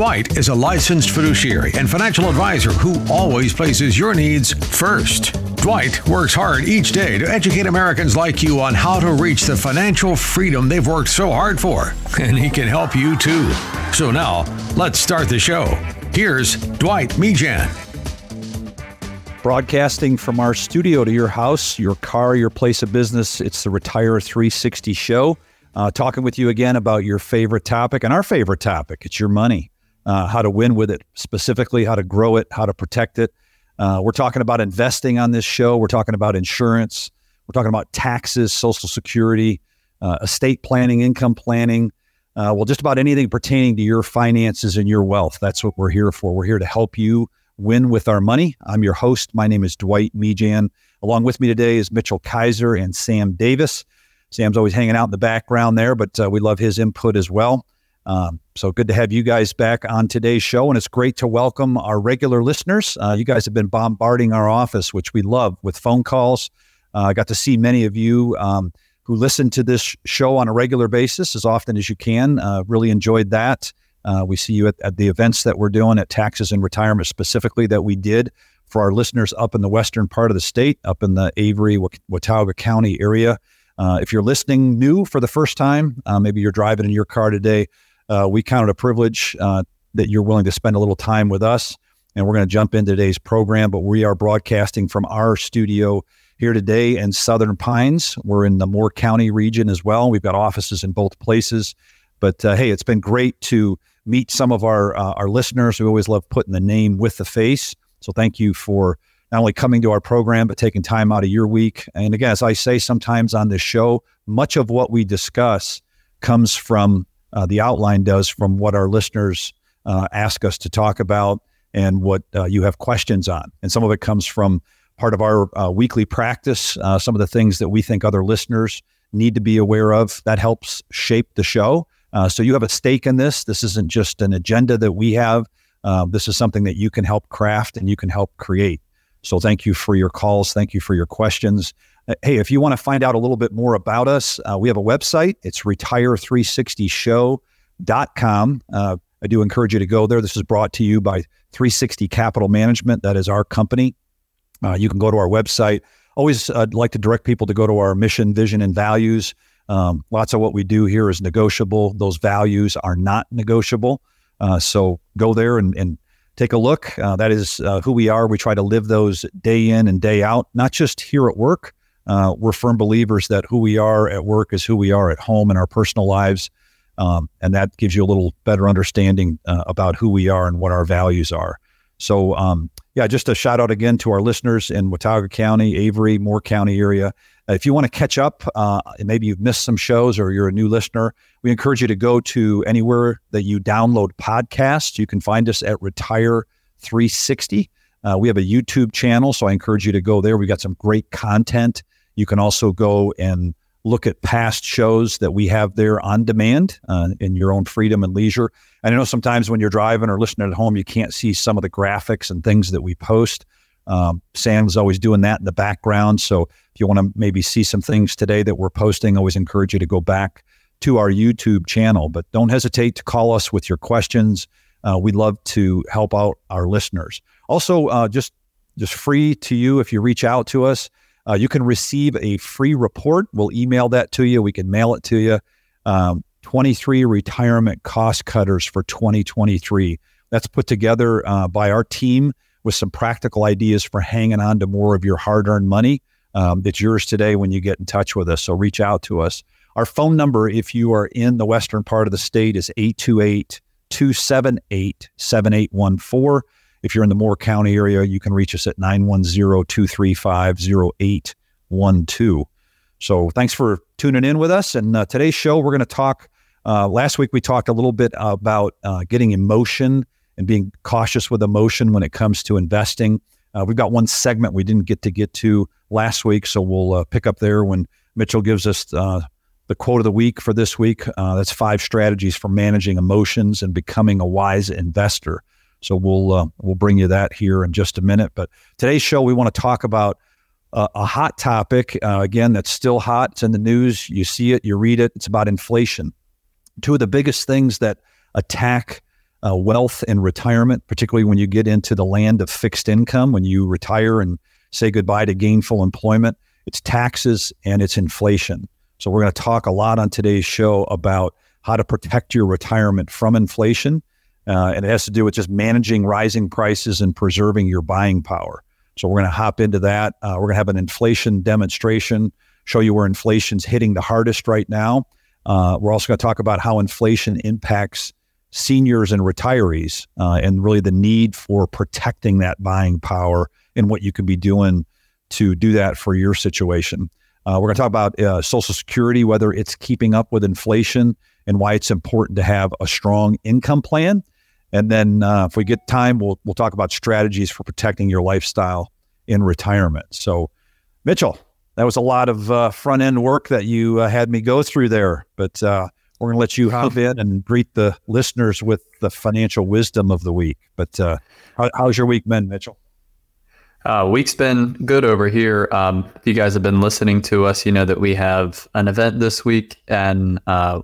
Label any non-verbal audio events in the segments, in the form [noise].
Dwight is a licensed fiduciary and financial advisor who always places your needs first. Dwight works hard each day to educate Americans like you on how to reach the financial freedom they've worked so hard for, [laughs] and he can help you too. So now, let's start the show. Here's Dwight Mejan. Broadcasting from our studio to your house, your car, your place of business, it's the Retire 360 show. Uh, talking with you again about your favorite topic and our favorite topic. It's your money uh, how to win with it, specifically how to grow it, how to protect it. Uh, we're talking about investing on this show. We're talking about insurance. We're talking about taxes, Social Security, uh, estate planning, income planning. Uh, well, just about anything pertaining to your finances and your wealth. That's what we're here for. We're here to help you win with our money. I'm your host. My name is Dwight Mejan. Along with me today is Mitchell Kaiser and Sam Davis. Sam's always hanging out in the background there, but uh, we love his input as well. Um, so good to have you guys back on today's show. And it's great to welcome our regular listeners. Uh, you guys have been bombarding our office, which we love, with phone calls. Uh, I got to see many of you um, who listen to this show on a regular basis as often as you can. Uh, really enjoyed that. Uh, we see you at, at, the events that we're doing at Taxes and Retirement, specifically that we did for our listeners up in the western part of the state, up in the Avery, Watauga County area. Uh, if you're listening new for the first time, uh, maybe you're driving in your car today, uh, we count it a privilege uh, that you're willing to spend a little time with us. And we're going to jump into today's program, but we are broadcasting from our studio here today in Southern Pines. We're in the Moore County region as well. We've got offices in both places. But uh, hey, it's been great to meet some of our uh, our listeners. We always love putting the name with the face. So thank you for not only coming to our program, but taking time out of your week. And again, as I say sometimes on this show, much of what we discuss comes from uh, the outline does from what our listeners uh, ask us to talk about and what uh, you have questions on. And some of it comes from part of our uh, weekly practice, uh, some of the things that we think other listeners need to be aware of. That helps shape the show. Uh, so you have a stake in this. This isn't just an agenda that we have. this is something that you can help craft and you can help create. So thank you for your calls. Thank you for your questions. Uh, hey, if you want to find out a little bit more about us, uh, we have a website. It's retire360show.com. Uh, I do encourage you to go there. This is brought to you by 360 Capital Management. That is our company. Uh, you can go to our website. Always uh, like to direct people to go to our mission, vision, and values. Um, lots of what we do here is negotiable. Those values are not negotiable. Uh, so go there and, and take a look. Uh, that is uh, who we are. We try to live those day in and day out, not just here at work, uh, we're firm believers that who we are at work is who we are at home in our personal lives. Um, and that gives you a little better understanding uh, about who we are and what our values are. So, um, yeah, just a shout out again to our listeners in Watauga County, Avery, Moore County area. If you want to catch up, uh, maybe you've missed some shows or you're a new listener, we encourage you to go to anywhere that you download podcasts. You can find us at Retire 360. Uh, we have a YouTube channel, so I encourage you to go there. We've got some great content you can also go and look at past shows that we have there on demand uh, in your own freedom and leisure. And I know sometimes when you're driving or listening at home, you can't see some of the graphics and things that we post. Um, Sam's always doing that in the background. So if you want to maybe see some things today that we're posting, always encourage you to go back to our YouTube channel. But don't hesitate to call us with your questions. Uh, we'd love to help out our listeners. Also, uh, just just free to you if you reach out to us. Uh, you can receive a free report. We'll email that to you. We can mail it to you. Um, 23 retirement cost cutters for 2023. That's put together uh, by our team with some practical ideas for hanging on to more of your hard earned money. Um, it's yours today when you get in touch with us. So reach out to us. Our phone number, if you are in the western part of the state, is 828 278 7814. If you're in the Moore County area, you can reach us at 910 235 0812. So thanks for tuning in with us. And uh, today's show, we're going to talk. Uh, last week, we talked a little bit about uh, getting emotion and being cautious with emotion when it comes to investing. Uh, we've got one segment we didn't get to get to last week, so we'll uh, pick up there when Mitchell gives us uh, the quote of the week for this week. That's five strategies for managing emotions and becoming a wise investor. So we'll uh, we'll bring you that here in just a minute. But today's show, we want to talk about uh, a hot topic uh, again that's still hot. It's in the news. You see it, you read it. It's about inflation. Two of the biggest things that attack uh, wealth and retirement, particularly when you get into the land of fixed income, when you retire and say goodbye to gainful employment, it's taxes and it's inflation. So we're going to talk a lot on today's show about how to protect your retirement from inflation. Uh, and it has to do with just managing rising prices and preserving your buying power. So we're going to hop into that. Uh, we're going to have an inflation demonstration, show you where inflation's hitting the hardest right now. Uh, we're also going to talk about how inflation impacts seniors and retirees uh, and really the need for protecting that buying power and what you can be doing to do that for your situation. Uh, we're going to talk about uh, Social Security, whether it's keeping up with inflation and why it's important to have a strong income plan. And then uh, if we get time, we'll we'll talk about strategies for protecting your lifestyle in retirement. So, Mitchell, that was a lot of uh, front end work that you uh, had me go through there. But uh, we're going to let you hop in and greet the listeners with the financial wisdom of the week. But uh, how, how's your week been, Mitchell? Uh, week's been good over here. Um, if you guys have been listening to us, you know that we have an event this week in uh,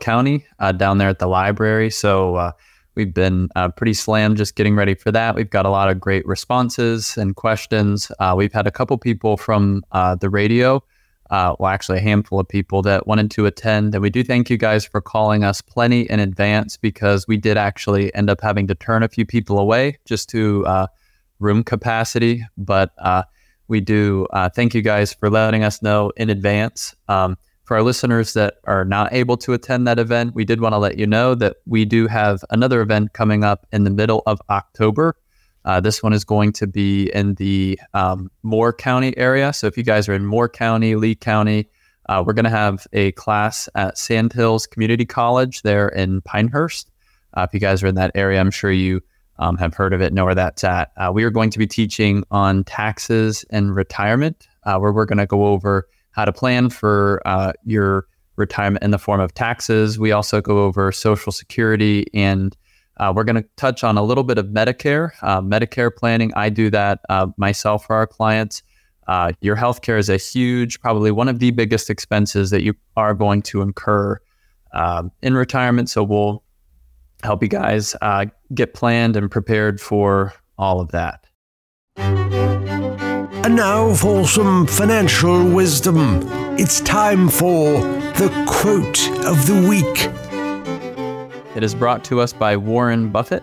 County uh, down there at the library. So we've been uh, pretty slammed just getting ready for that. We've got a lot of great responses and questions. Uh, we've had a couple people from the radio, well, actually a handful of people that wanted to attend. And we do thank you guys for calling us plenty in advance because we did actually end up having to turn a few people away just to room capacity, but uh, we do uh, thank you guys for letting us know in advance. Um, for our listeners that are not able to attend that event, we did want to let you know that we do have another event coming up in the middle of October. Uh, this one is going to be in the um, Moore County area. So if you guys are in Moore County, Lee County, uh, we're going to have a class at Sandhills Community College there in Pinehurst. Uh, if you guys are in that area, I'm sure you um, have heard of it, know where that's at. Uh, we are going to be teaching on taxes and retirement, uh, where we're going to go over how to plan for uh, your retirement in the form of taxes. We also go over Social Security, and uh, we're going to touch on a little bit of Medicare, uh, Medicare planning. I do that uh, myself for our clients. your healthcare is a huge, probably one of the biggest expenses that you are going to incur um, in retirement. So we'll help you guys uh, get planned and prepared for all of that. And now for some financial wisdom. It's time for the quote of the week. It is brought to us by Warren Buffett,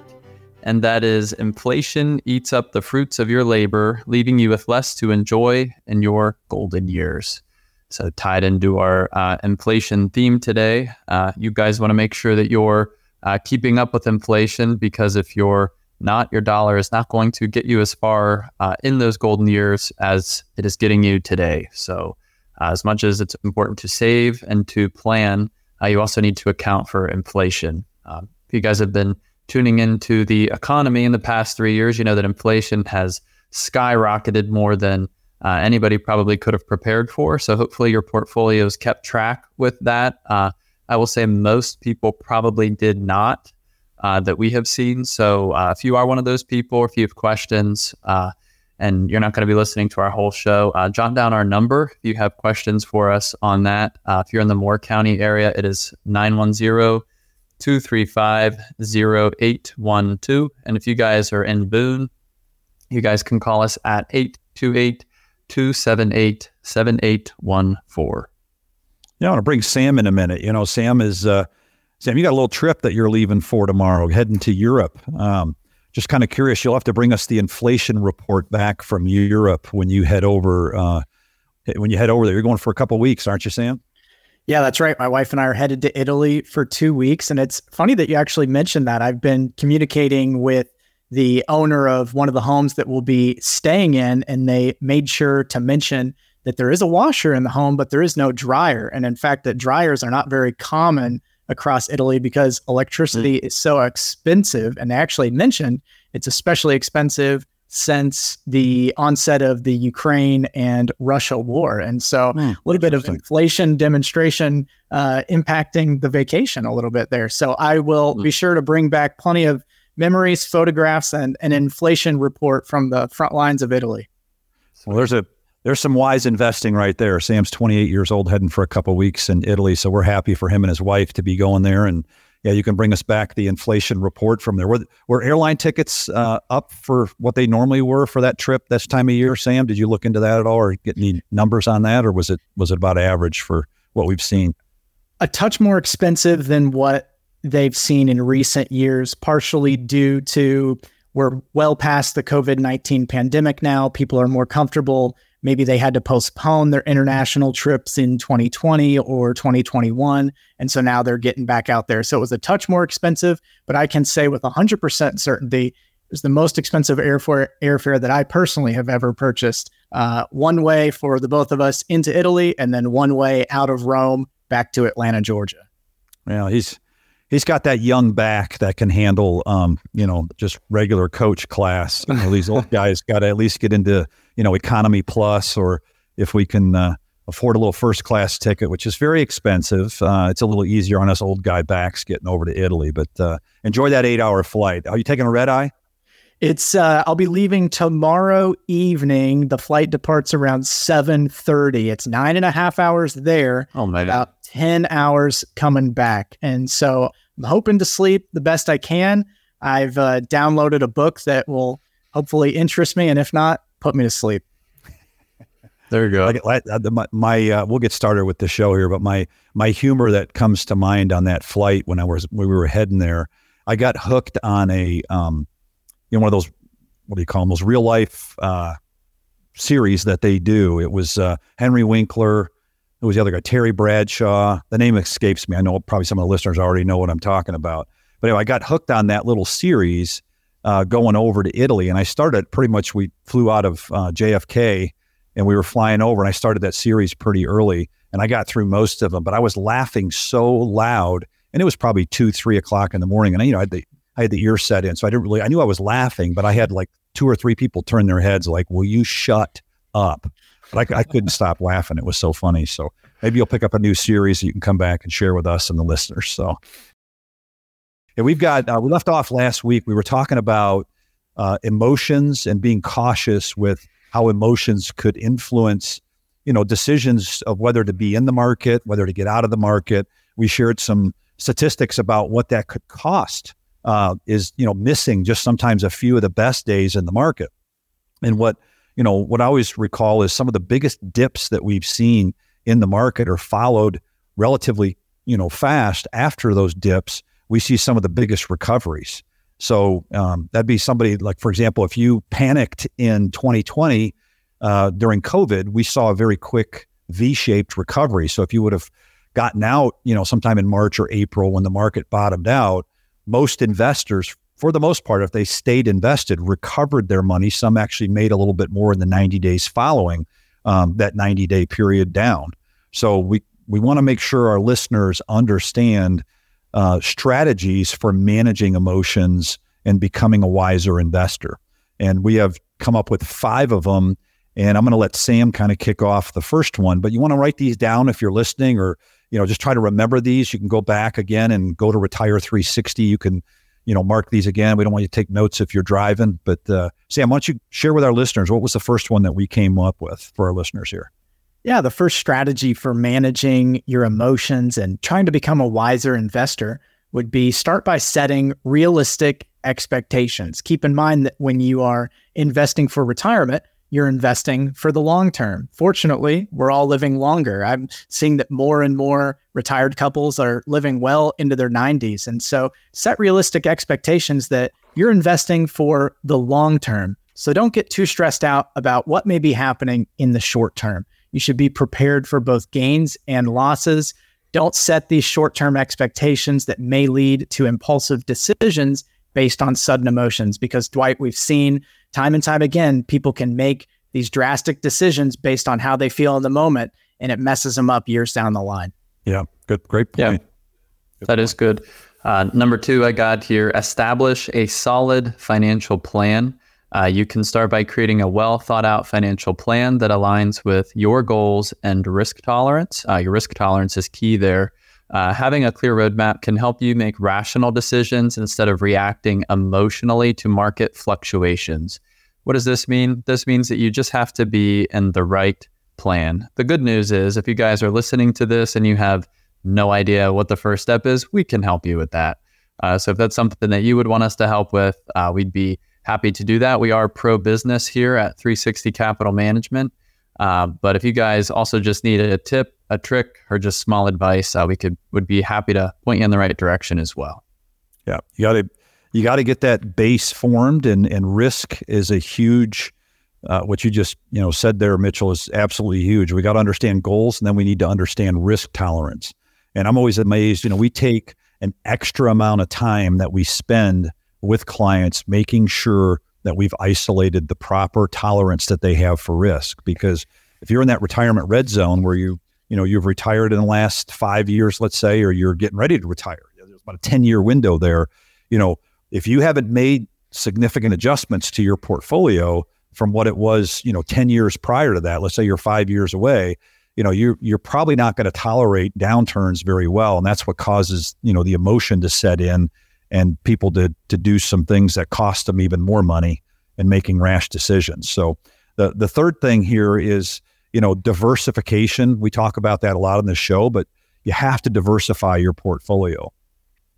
and that is inflation eats up the fruits of your labor, leaving you with less to enjoy in your golden years. So, tied into our uh, inflation theme today, uh, you guys want to make sure that you're uh, keeping up with inflation because if you're not, your dollar is not going to get you as far uh, in those golden years as it is getting you today. So, uh, as much as it's important to save and to plan, uh, you also need to account for inflation. Um, if you guys have been tuning into the economy in the past three years, you know that inflation has skyrocketed more than uh, anybody probably could have prepared for. So, hopefully, your portfolios kept track with that. Uh, I will say most people probably did not uh, that we have seen. So uh, if you are one of those people, if you have questions, uh, and you're not going to be listening to our whole show, uh, jot down our number if you have questions for us on that. Uh, if you're in the Moore County area, it is 910 235 0812. And if you guys are in Boone, you guys can call us at 828 278 7814. Yeah, I want to bring Sam in a minute. You know, Sam is uh, Sam. You got a little trip that you're leaving for tomorrow, heading to Europe. Um, just kind of curious. You'll have to bring us the inflation report back from Europe when you head over. Uh, when you head over there, you're going for a couple weeks, aren't you, Sam? Yeah, that's right. My wife and I are headed to Italy for two weeks, and it's funny that you actually mentioned that. I've been communicating with the owner of one of the homes that we'll be staying in, and they made sure to mention that there is a washer in the home, but there is no dryer. And in fact, that dryers are not very common across Italy because electricity mm. is so expensive. And they actually mentioned it's especially expensive since the onset of the Ukraine and Russia war. And so mm, a little bit of inflation demonstration uh, impacting the vacation a little bit there. So I will mm. be sure to bring back plenty of memories, photographs, and an inflation report from the front lines of Italy. Well, there's a there's some wise investing right there. Sam's 28 years old, heading for a couple weeks in Italy, so we're happy for him and his wife to be going there. And yeah, you can bring us back the inflation report from there. Were, were airline tickets uh, up for what they normally were for that trip this time of year? Sam, did you look into that at all, or get any numbers on that, or was it was it about average for what we've seen? A touch more expensive than what they've seen in recent years, partially due to we're well past the COVID 19 pandemic now. People are more comfortable. Maybe they had to postpone their international trips in 2020 or 2021. And so now they're getting back out there. So it was a touch more expensive, but I can say with 100% certainty, it was the most expensive airfare, airfare that I personally have ever purchased. Uh, one way for the both of us into Italy, and then one way out of Rome back to Atlanta, Georgia. Well, he's he's got that young back that can handle, um, you know, just regular coach class. You know, these old [laughs] guys got to at least get into, you know, economy plus, or if we can uh, afford a little first class ticket, which is very expensive. Uh, it's a little easier on us old guy backs getting over to Italy. But uh, enjoy that eight hour flight. Are you taking a red eye? It's uh, I'll be leaving tomorrow evening. The flight departs around seven thirty. It's nine and a half hours there. Oh my god! About ten hours coming back, and so I'm hoping to sleep the best I can. I've uh, downloaded a book that will hopefully interest me, and if not, put me to sleep. There you go. Like, my, my uh, we'll get started with the show here, but my my humor that comes to mind on that flight when I was when we were heading there, I got hooked on a um, you know one of those what do you call them those real life uh, series that they do. It was uh, Henry Winkler. It was the other guy, Terry Bradshaw. The name escapes me. I know probably some of the listeners already know what I'm talking about. But anyway, I got hooked on that little series uh, going over to Italy, and I started pretty much. We flew out of uh, JFK, and we were flying over, and I started that series pretty early, and I got through most of them. But I was laughing so loud, and it was probably two, three o'clock in the morning, and you know, I had the I had the ear set in, so I didn't really. I knew I was laughing, but I had like two or three people turn their heads, like, "Will you shut up?" But I, I couldn't stop laughing. It was so funny. So maybe you'll pick up a new series that you can come back and share with us and the listeners. So, and we've got, uh, we left off last week. We were talking about uh, emotions and being cautious with how emotions could influence, you know, decisions of whether to be in the market, whether to get out of the market. We shared some statistics about what that could cost. Uh, is you know missing just sometimes a few of the best days in the market, and what you know, what I always recall is some of the biggest dips that we've seen in the market are followed relatively, you know, fast after those dips. We see some of the biggest recoveries. So um, that'd be somebody like, for example, if you panicked in 2020 uh, during COVID, we saw a very quick V-shaped recovery. So if you would have gotten out, you know, sometime in March or April when the market bottomed out, most investors for the most part, if they stayed invested, recovered their money. Some actually made a little bit more in the 90 days following um, that 90 day period down. So we we want to make sure our listeners understand uh, strategies for managing emotions and becoming a wiser investor. And we have come up with five of them. And I'm going to let Sam kind of kick off the first one. But you want to write these down if you're listening, or you know, just try to remember these. You can go back again and go to Retire 360. You can you know, mark these again. We don't want you to take notes if you're driving. But uh, Sam, why don't you share with our listeners what was the first one that we came up with for our listeners here? Yeah, the first strategy for managing your emotions and trying to become a wiser investor would be start by setting realistic expectations. Keep in mind that when you are investing for retirement, you're investing for the long term. Fortunately, we're all living longer. I'm seeing that more and more retired couples are living well into their 90s. And so set realistic expectations that you're investing for the long term. So don't get too stressed out about what may be happening in the short term. You should be prepared for both gains and losses. Don't set these short term expectations that may lead to impulsive decisions based on sudden emotions. Because, Dwight, we've seen time and time again, people can make these drastic decisions based on how they feel in the moment, and it messes them up years down the line. Yeah, good, great point. Yeah, good that point. is good. Uh, number two, I got here establish a solid financial plan. Uh, you can start by creating a well thought out financial plan that aligns with your goals and risk tolerance. Uh, your risk tolerance is key there. Uh, having a clear roadmap can help you make rational decisions instead of reacting emotionally to market fluctuations. What does this mean? This means that you just have to be in the right plan. The good news is, if you guys are listening to this and you have no idea what the first step is, we can help you with that. Uh, so if that's something that you would want us to help with, uh, we'd be happy to do that. We are pro business here at 360 Capital Management. Uh, but if you guys also just need a tip, a trick, or just small advice, uh, we could would be happy to point you in the right direction as well. Yeah, you got to you got to get that base formed, and and risk is a huge. Uh, what you just you know said there, Mitchell, is absolutely huge. We got to understand goals, and then we need to understand risk tolerance. And I'm always amazed. You know, we take an extra amount of time that we spend with clients making sure that we've isolated the proper tolerance that they have for risk. Because if you're in that retirement red zone where you you know you've retired in the last five years let's say or you're getting ready to retire there's about a 10 year window there. You know if you haven't made significant adjustments to your portfolio from what it was you know 10 years prior to that let's say you're five years away you know you're you're probably not going to tolerate downturns very well. And that's what causes you know the emotion to set in and people to to do some things that cost them even more money and making rash decisions. So the the third thing here is you know diversification. We talk about that a lot on the show, but you have to diversify your portfolio,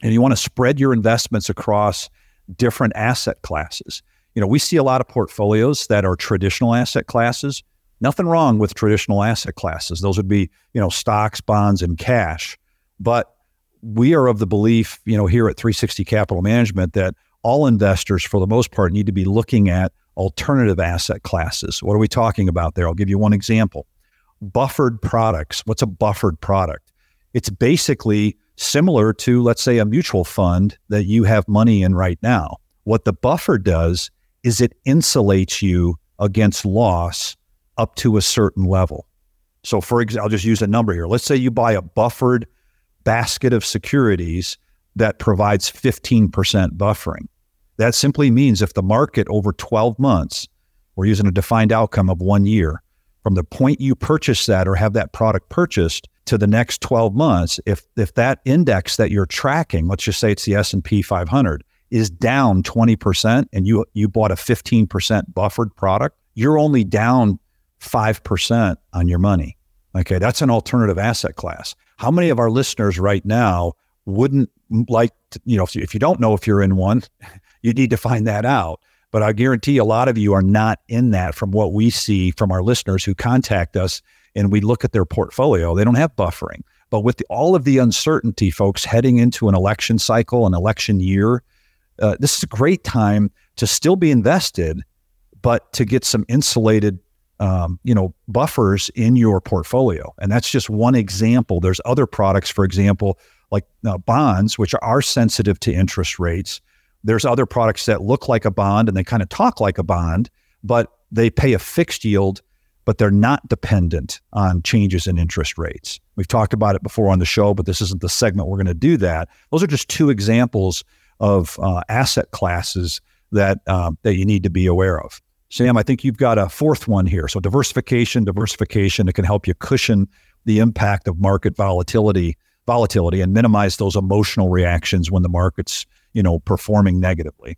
and you want to spread your investments across different asset classes. You know, we see a lot of portfolios that are traditional asset classes. Nothing wrong with traditional asset classes. Those would be, you know, stocks, bonds, and cash. But we are of the belief, you know, here at 360 Capital Management that all investors, for the most part, need to be looking at alternative asset classes. What are we talking about there? I'll give you one example. Buffered products. What's a buffered product? It's basically similar to, let's say, a mutual fund that you have money in right now. What the buffer does is it insulates you against loss up to a certain level. So, for example, I'll just use a number here. Let's say you buy a buffered basket of securities that provides 15% buffering. That simply means if the market over 12 months, we're using a defined outcome of one year, from the point you purchase that or have that product purchased to the next 12 months, if if that index that you're tracking, let's just say it's the S&P 500, is down 20% and you you bought a 15% buffered product, you're only down 5% on your money. Okay, that's an alternative asset class. How many of our listeners right now wouldn't like, to, you know, if you, if you don't know if you're in one, [laughs] you need to find that out. But I guarantee a lot of you are not in that from what we see from our listeners who contact us and we look at their portfolio. They don't have buffering. But with the, all of the uncertainty, folks, heading into an election cycle, an election year, uh, this is a great time to still be invested, but to get some insulated um, you know buffers in your portfolio. And that's just one example. There's other products for example like uh, bonds which are sensitive to interest rates. There's other products that look like a bond and they kind of talk like a bond but they pay a fixed yield but they're not dependent on changes in interest rates. We've talked about it before on the show but this isn't the segment we're going to do that. Those are just two examples of uh, asset classes that uh, that you need to be aware of Sam, I think you've got a fourth one here. So diversification, diversification, it can help you cushion the impact of market volatility, volatility and minimize those emotional reactions when the market's, you know, performing negatively.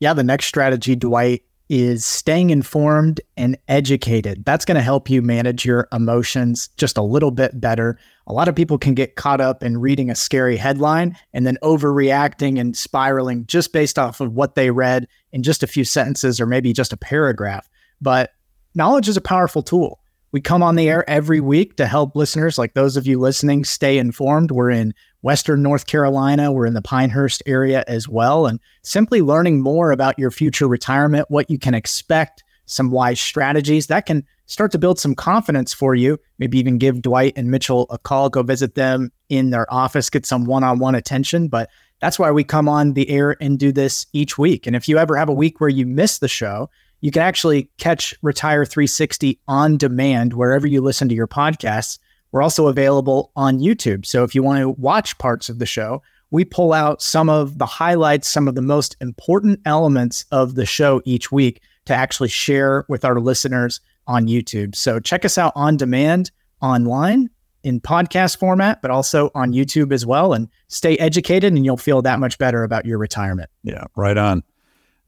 Yeah, the next strategy, Dwight, is staying informed and educated. That's going to help you manage your emotions just a little bit better. A lot of people can get caught up in reading a scary headline and then overreacting and spiraling just based off of what they read in just a few sentences or maybe just a paragraph. But knowledge is a powerful tool. We come on the air every week to help listeners like those of you listening stay informed. We're in Western North Carolina, we're in the Pinehurst area as well. And simply learning more about your future retirement, what you can expect, some wise strategies that can start to build some confidence for you. Maybe even give Dwight and Mitchell a call, go visit them in their office, get some one on one attention. But that's why we come on the air and do this each week. And if you ever have a week where you miss the show, you can actually catch Retire 360 on demand wherever you listen to your podcasts. We're also available on YouTube. So if you want to watch parts of the show we pull out some of the highlights, some of the most important elements of the show each week to actually share with our listeners on YouTube. So check us out on demand online in podcast format, but also on YouTube as well. And stay educated, and you'll feel that much better about your retirement. Yeah, right on.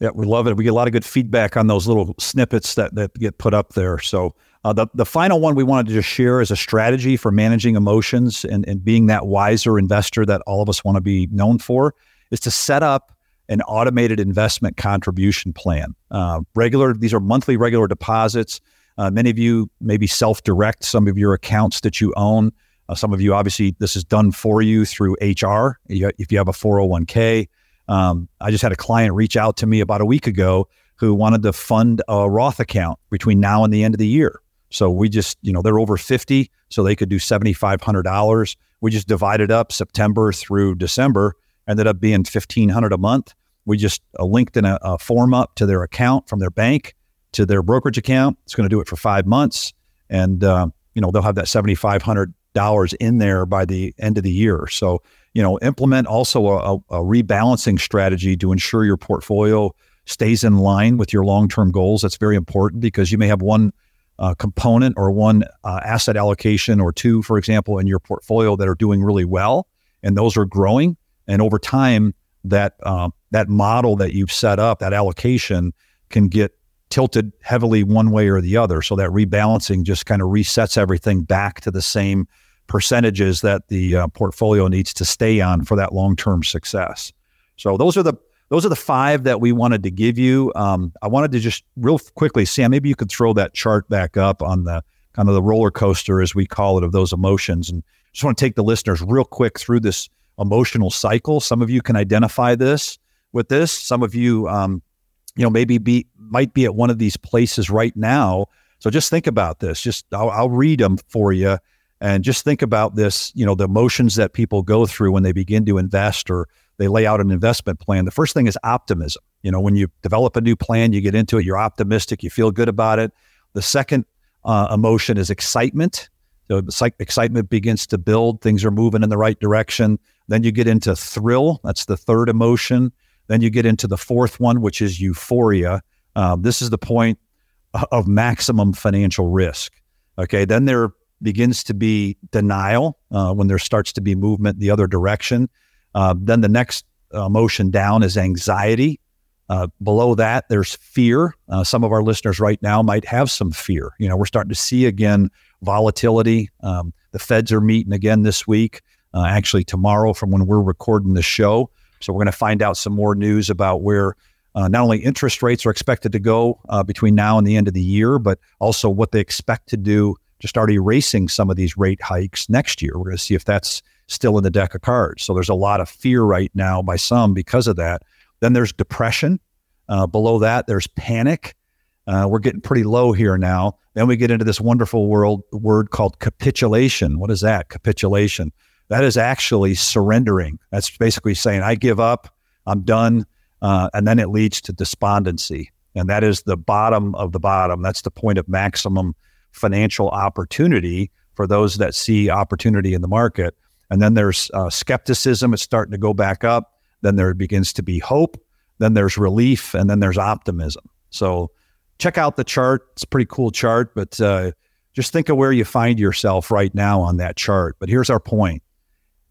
Yeah, we love it. We get a lot of good feedback on those little snippets that, that get put up there. So uh, the, the final one we wanted to just share is a strategy for managing emotions and, and being that wiser investor that all of us want to be known for is to set up an automated investment contribution plan. Uh, regular, these are monthly regular deposits. Uh, many of you maybe self-direct some of your accounts that you own. Uh, some of you, obviously, this is done for you through HR. If you have a 401k, um, I just had a client reach out to me about a week ago who wanted to fund a Roth account between now and the end of the year. So we just, you know, they're over 50, so they could do $7,500. We just divided up September through December, ended up being 1500 a month. We just uh, linked in a, a, form up to their account from their bank to their brokerage account. It's going to do it for five months. And, uh, you know, they'll have that $7,500 in there by the end of the year. So, you know, implement also a, a rebalancing strategy to ensure your portfolio stays in line with your long-term goals. That's very important because you may have one uh, component or one uh, asset allocation or two, for example, in your portfolio that are doing really well, and those are growing. And over time, that uh, that model that you've set up, that allocation, can get tilted heavily one way or the other. So that rebalancing just kind of resets everything back to the same percentages that the uh, portfolio needs to stay on for that long term success. So those are the those are the five that we wanted to give you. Um, I wanted to just real quickly, Sam, maybe you could throw that chart back up on the kind of the roller coaster, as we call it, of those emotions. And just want to take the listeners real quick through this emotional cycle. Some of you can identify this with this. Some of you, um, you know, maybe be might be at one of these places right now. So just think about this. Just I'll, I'll read them for you, and just think about this. You know, the emotions that people go through when they begin to invest or they lay out an investment plan. The first thing is optimism. You know, when you develop a new plan, you get into it, you're optimistic, you feel good about it. The second uh, emotion is excitement. So excitement begins to build, things are moving in the right direction. Then you get into thrill. That's the third emotion. Then you get into the fourth one, which is euphoria. Uh, this is the point of maximum financial risk. Okay. Then there begins to be denial uh, when there starts to be movement the other direction. Uh, then the next emotion down is anxiety. Uh, below that, there's fear. Uh, some of our listeners right now might have some fear. You know, we're starting to see again volatility. Um, the Feds are meeting again this week, uh, actually tomorrow from when we're recording the show. So we're going to find out some more news about where uh, not only interest rates are expected to go uh, between now and the end of the year, but also what they expect to do to start erasing some of these rate hikes next year. We're going to see if that's still in the deck of cards. So there's a lot of fear right now by some because of that. Then there's depression. Uh, below that, there's panic. Uh, we're getting pretty low here now. Then we get into this wonderful world word called capitulation. What is that? Capitulation. That is actually surrendering. That's basically saying, I give up, I'm done. Uh, and then it leads to despondency. And that is the bottom of the bottom. That's the point of maximum financial opportunity for those that see opportunity in the market. And then there's uh, skepticism, it's starting to go back up. Then there begins to be hope. Then there's relief. And then there's optimism. So check out the chart. It's a pretty cool chart, but uh, just think of where you find yourself right now on that chart. But here's our point.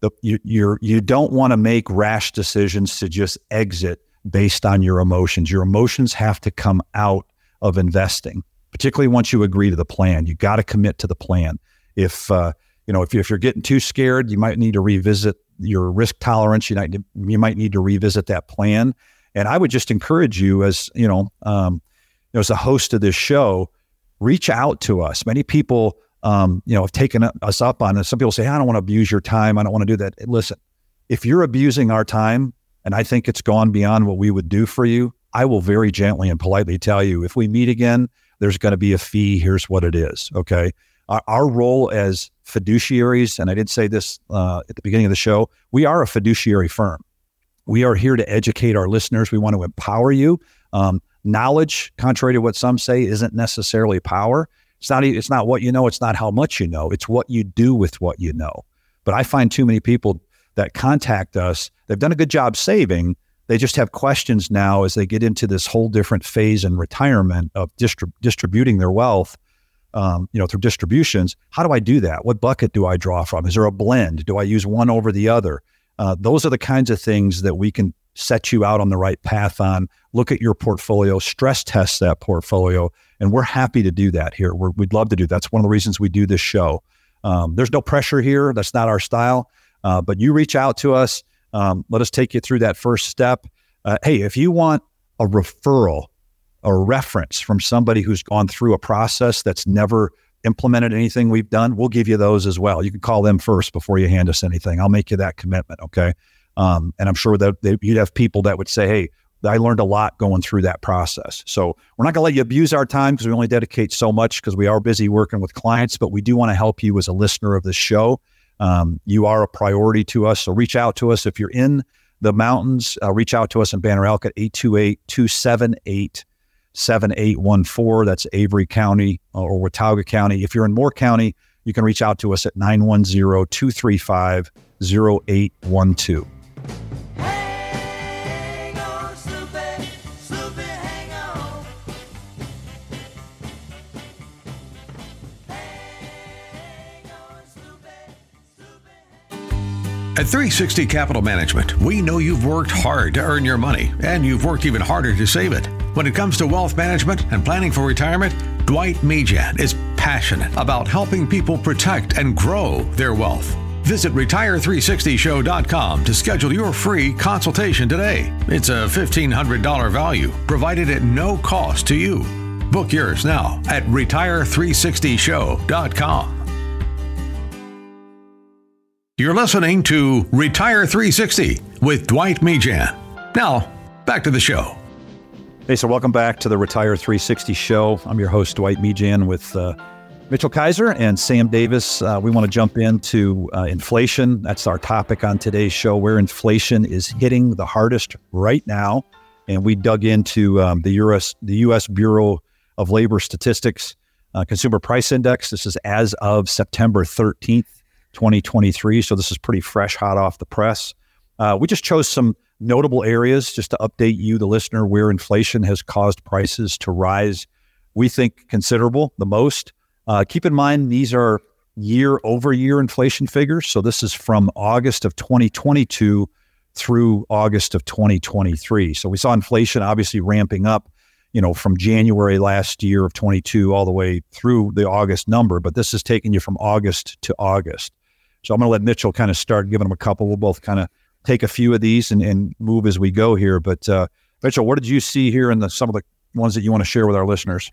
The, you, you're, you don't want to make rash decisions to just exit based on your emotions. Your emotions have to come out of investing, particularly once you agree to the plan. You got to commit to the plan. If uh, you know, if, you, if you're getting too scared, you might need to revisit your risk tolerance. You might, you might need to revisit that plan. And I would just encourage you as, you know, um, you know, as a host of this show, reach out to us. Many people, um, you know, have taken us up on it. Some people say, I don't want to abuse your time. I don't want to do that. Listen, if you're abusing our time and I think it's gone beyond what we would do for you, I will very gently and politely tell you if we meet again, there's going to be a fee. Here's what it is. Okay. Our, our role as fiduciaries, and I did say this uh, at the beginning of the show, we are a fiduciary firm. We are here to educate our listeners. We want to empower you. Um, knowledge, contrary to what some say, isn't necessarily power. It's not. It's not what you know. It's not how much you know. It's what you do with what you know. But I find too many people that contact us. They've done a good job saving. They just have questions now as they get into this whole different phase in retirement of distrib- distributing their wealth. Um, you know, through distributions. How do I do that? What bucket do I draw from? Is there a blend? Do I use one over the other? Uh, those are the kinds of things that we can set you out on the right path on. Look at your portfolio, stress test that portfolio, and we're happy to do that here. we would love to do. That. That's one of the reasons we do this show. Um, there's no pressure here. That's not our style. Uh, but you reach out to us. Um, let us take you through that first step. Uh, hey, if you want a referral, a reference from somebody who's gone through a process that's never implemented anything we've done, we'll give you those as well. You can call them first before you hand us anything. I'll make you that commitment. Okay. Um, and I'm sure that they, you'd have people that would say, hey, I learned a lot going through that process. So we're not going to let you abuse our time because we only dedicate so much because we are busy working with clients, but we do want to help you as a listener of the show. Um, you are a priority to us. So reach out to us. If you're in the mountains, uh, reach out to us in Banner Elk at 828 278 7814. That's Avery County uh, or Watauga County. If you're in Moore County, you can reach out to us at 910 235 0812. At 360 Capital Management, we know you've worked hard to earn your money, and you've worked even harder to save it. When it comes to wealth management and planning for retirement, Dwight Mejan is passionate about helping people protect and grow their wealth. Visit Retire360Show.com to schedule your free consultation today. It's a $1,500 value provided at no cost to you. Book yours now at Retire360Show.com. You're listening to Retire 360 with Dwight Mejan. Now, back to the show. Hey, so welcome back to the Retire 360 show. I'm your host, Dwight Mejan, with uh, Mitchell Kaiser and Sam Davis. Uh, we want to jump into uh, inflation. That's our topic on today's show, where inflation is hitting the hardest right now. And we dug into um, the US, the U.S. Bureau of Labor Statistics uh, Consumer Price Index. This is as of September 13th. 2023. So this is pretty fresh, hot off the press. Uh, we just chose some notable areas just to update you, the listener, where inflation has caused prices to rise. We think considerable, the most. Uh, keep in mind, these are year over year inflation figures. So this is from August of 2022 through August of 2023. So we saw inflation obviously ramping up, you know, from January last year of 22 all the way through the August number, but this is taking you from August to August. So I'm going to let Mitchell kind of start giving them a couple. We'll both kind of take a few of these and, and move as we go here. But uh, Mitchell, what did you see here in the some of the ones that you want to share with our listeners?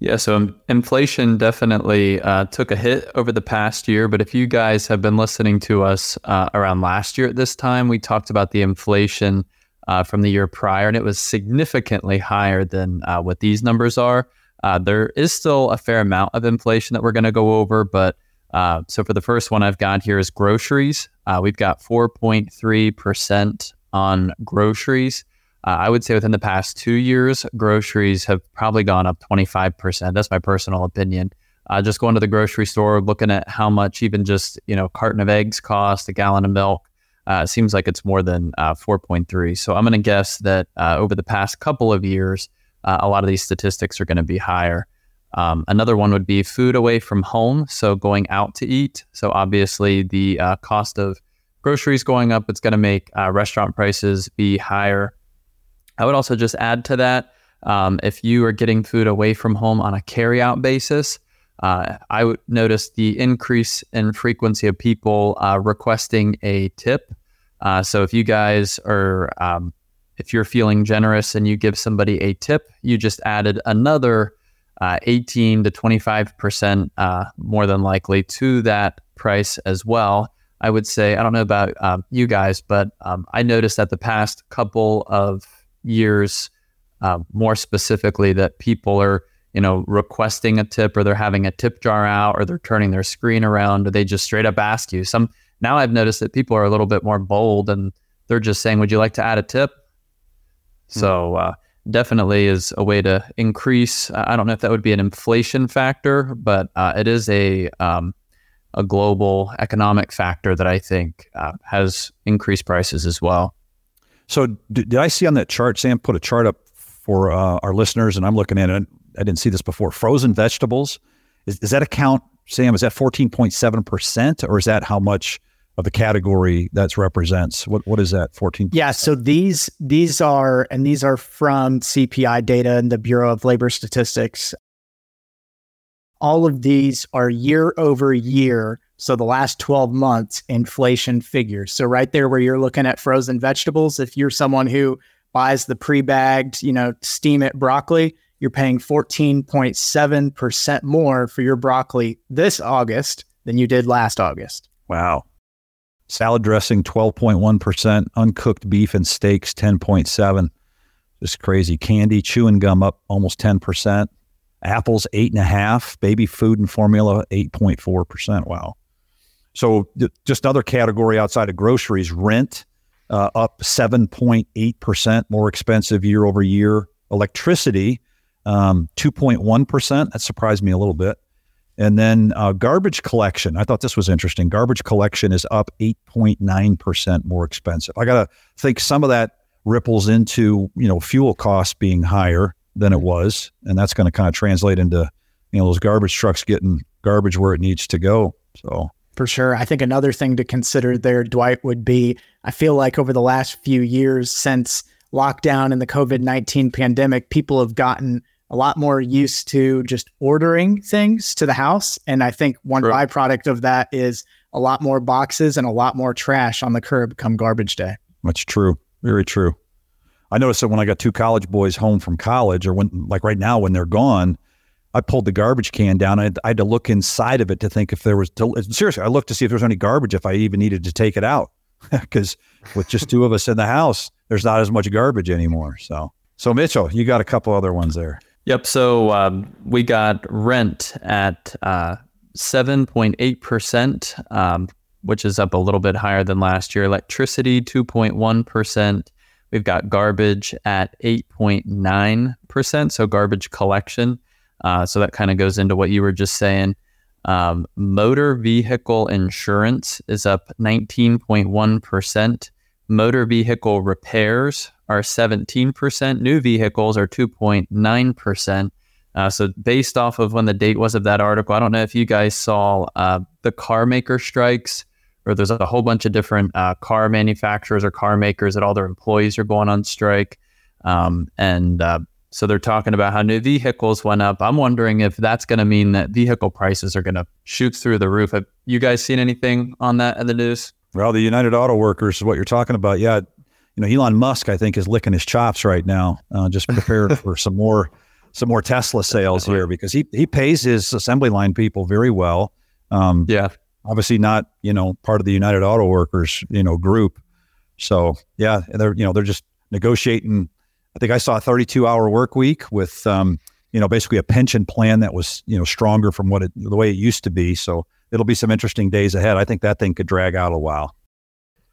Yeah, so inflation definitely uh, took a hit over the past year. But if you guys have been listening to us uh, around last year at this time, we talked about the inflation uh, from the year prior, and it was significantly higher than uh, what these numbers are. Uh, there is still a fair amount of inflation that we're going to go over, but uh, so for the first one I've got here is groceries. Uh, we've got 4.3% on groceries. Uh, I would say within the past two years, groceries have probably gone up 25%. That's my personal opinion. Uh, just going to the grocery store, looking at how much even just you know carton of eggs cost, a gallon of milk. Uh, seems like it's more than uh, 4.3. So I'm going to guess that over the past couple of years, a lot of these statistics are going to be higher. Um, another one would be food away from home, so going out to eat. So obviously, the uh, cost of groceries going up, it's going to make uh, restaurant prices be higher. I would also just add to that um, if you are getting food away from home on a carry-out basis, uh, I would notice the increase in frequency of people uh, requesting a tip. Uh, so if you guys are, um, if you're feeling generous and you give somebody a tip, you just added another uh, 18 to 25% uh, more than likely to that price as well. I would say, I don't know about um, you guys, but um, I noticed that the past couple of years, uh, more specifically, that people are, you know, requesting a tip or they're having a tip jar out or they're turning their screen around or they just straight up ask you. Some now I've noticed that people are a little bit more bold and they're just saying, "Would you like to add a tip?" Mm-hmm. So uh, definitely is a way to increase. I don't know if that would be an inflation factor, but uh, it is a um, a global economic factor that I think uh, has increased prices as well. So, did, did I see on that chart, Sam put a chart up for uh, our listeners, and I'm looking at it. I didn't see this before. Frozen vegetables. Is, does that account, Sam? Is that 14.7 percent, or is that how much of the category that represents? What what is that? 14. Yeah. So these these are and these are from CPI data and the Bureau of Labor Statistics. All of these are year over year. So the last 12 months inflation figures. So right there where you're looking at frozen vegetables, if you're someone who buys the pre-bagged, you know, steam it broccoli, you're paying 14.7% more for your broccoli this August than you did last August. Wow. Salad dressing 12.1%, uncooked beef and steaks 10.7. Just crazy. Candy, chewing gum up almost 10%. Apples eight and a half. Baby food and formula 8.4%. Wow. So th- just another category outside of groceries, rent uh, up 7.8% more expensive year over year. Electricity, um, 2.1%. That surprised me a little bit. And then uh, garbage collection. I thought this was interesting. Garbage collection is up 8.9% more expensive. I got to think some of that ripples into, you know, fuel costs being higher than it was. And that's going to kind of translate into, you know, those garbage trucks getting garbage where it needs to go. So for sure. I think another thing to consider there, Dwight, would be I feel like over the last few years since lockdown and the COVID 19 pandemic, people have gotten a lot more used to just ordering things to the house. And I think one byproduct of that is a lot more boxes and a lot more trash on the curb come garbage day. That's true. Very true. I noticed that when I got two college boys home from college, or when, like right now, when they're gone, I pulled the garbage can down. I had, I had to look inside of it to think if there was, to, seriously, I looked to see if there was any garbage, if I even needed to take it out. [laughs] Because with just two of us in the house, there's not as much garbage anymore. So, so Mitchell, you got a couple other ones there. Yep. So um, we got rent at uh, 7.8%, um, which is up a little bit higher than last year. Electricity, 2.1%. We've got garbage at 8.9%. So garbage collection. Uh, so that kind of goes into what you were just saying. Um, motor vehicle insurance is up 19.1%. Motor vehicle repairs are 17%. New vehicles are 2.9%. Uh, so, based off of when the date was of that article, I don't know if you guys saw uh, the car maker strikes, or there's a whole bunch of different uh, car manufacturers or car makers that all their employees are going on strike. Um, and uh, so they're talking about how new vehicles went up. I'm wondering if that's going to mean that vehicle prices are going to shoot through the roof. Have you guys seen anything on that in the news? Well, the United Auto Workers is what you're talking about. Yeah, you know, Elon Musk, I think, is licking his chops right now, uh, just prepared [laughs] for some more some more Tesla sales here because he he pays his assembly line people very well. Um, yeah, obviously not you know part of the United Auto Workers you know group. So yeah, they're you know they're just negotiating. I think I saw a 32 hour work week with um, you know basically a pension plan that was you know stronger from what it the way it used to be. So it'll be some interesting days ahead. I think that thing could drag out a while.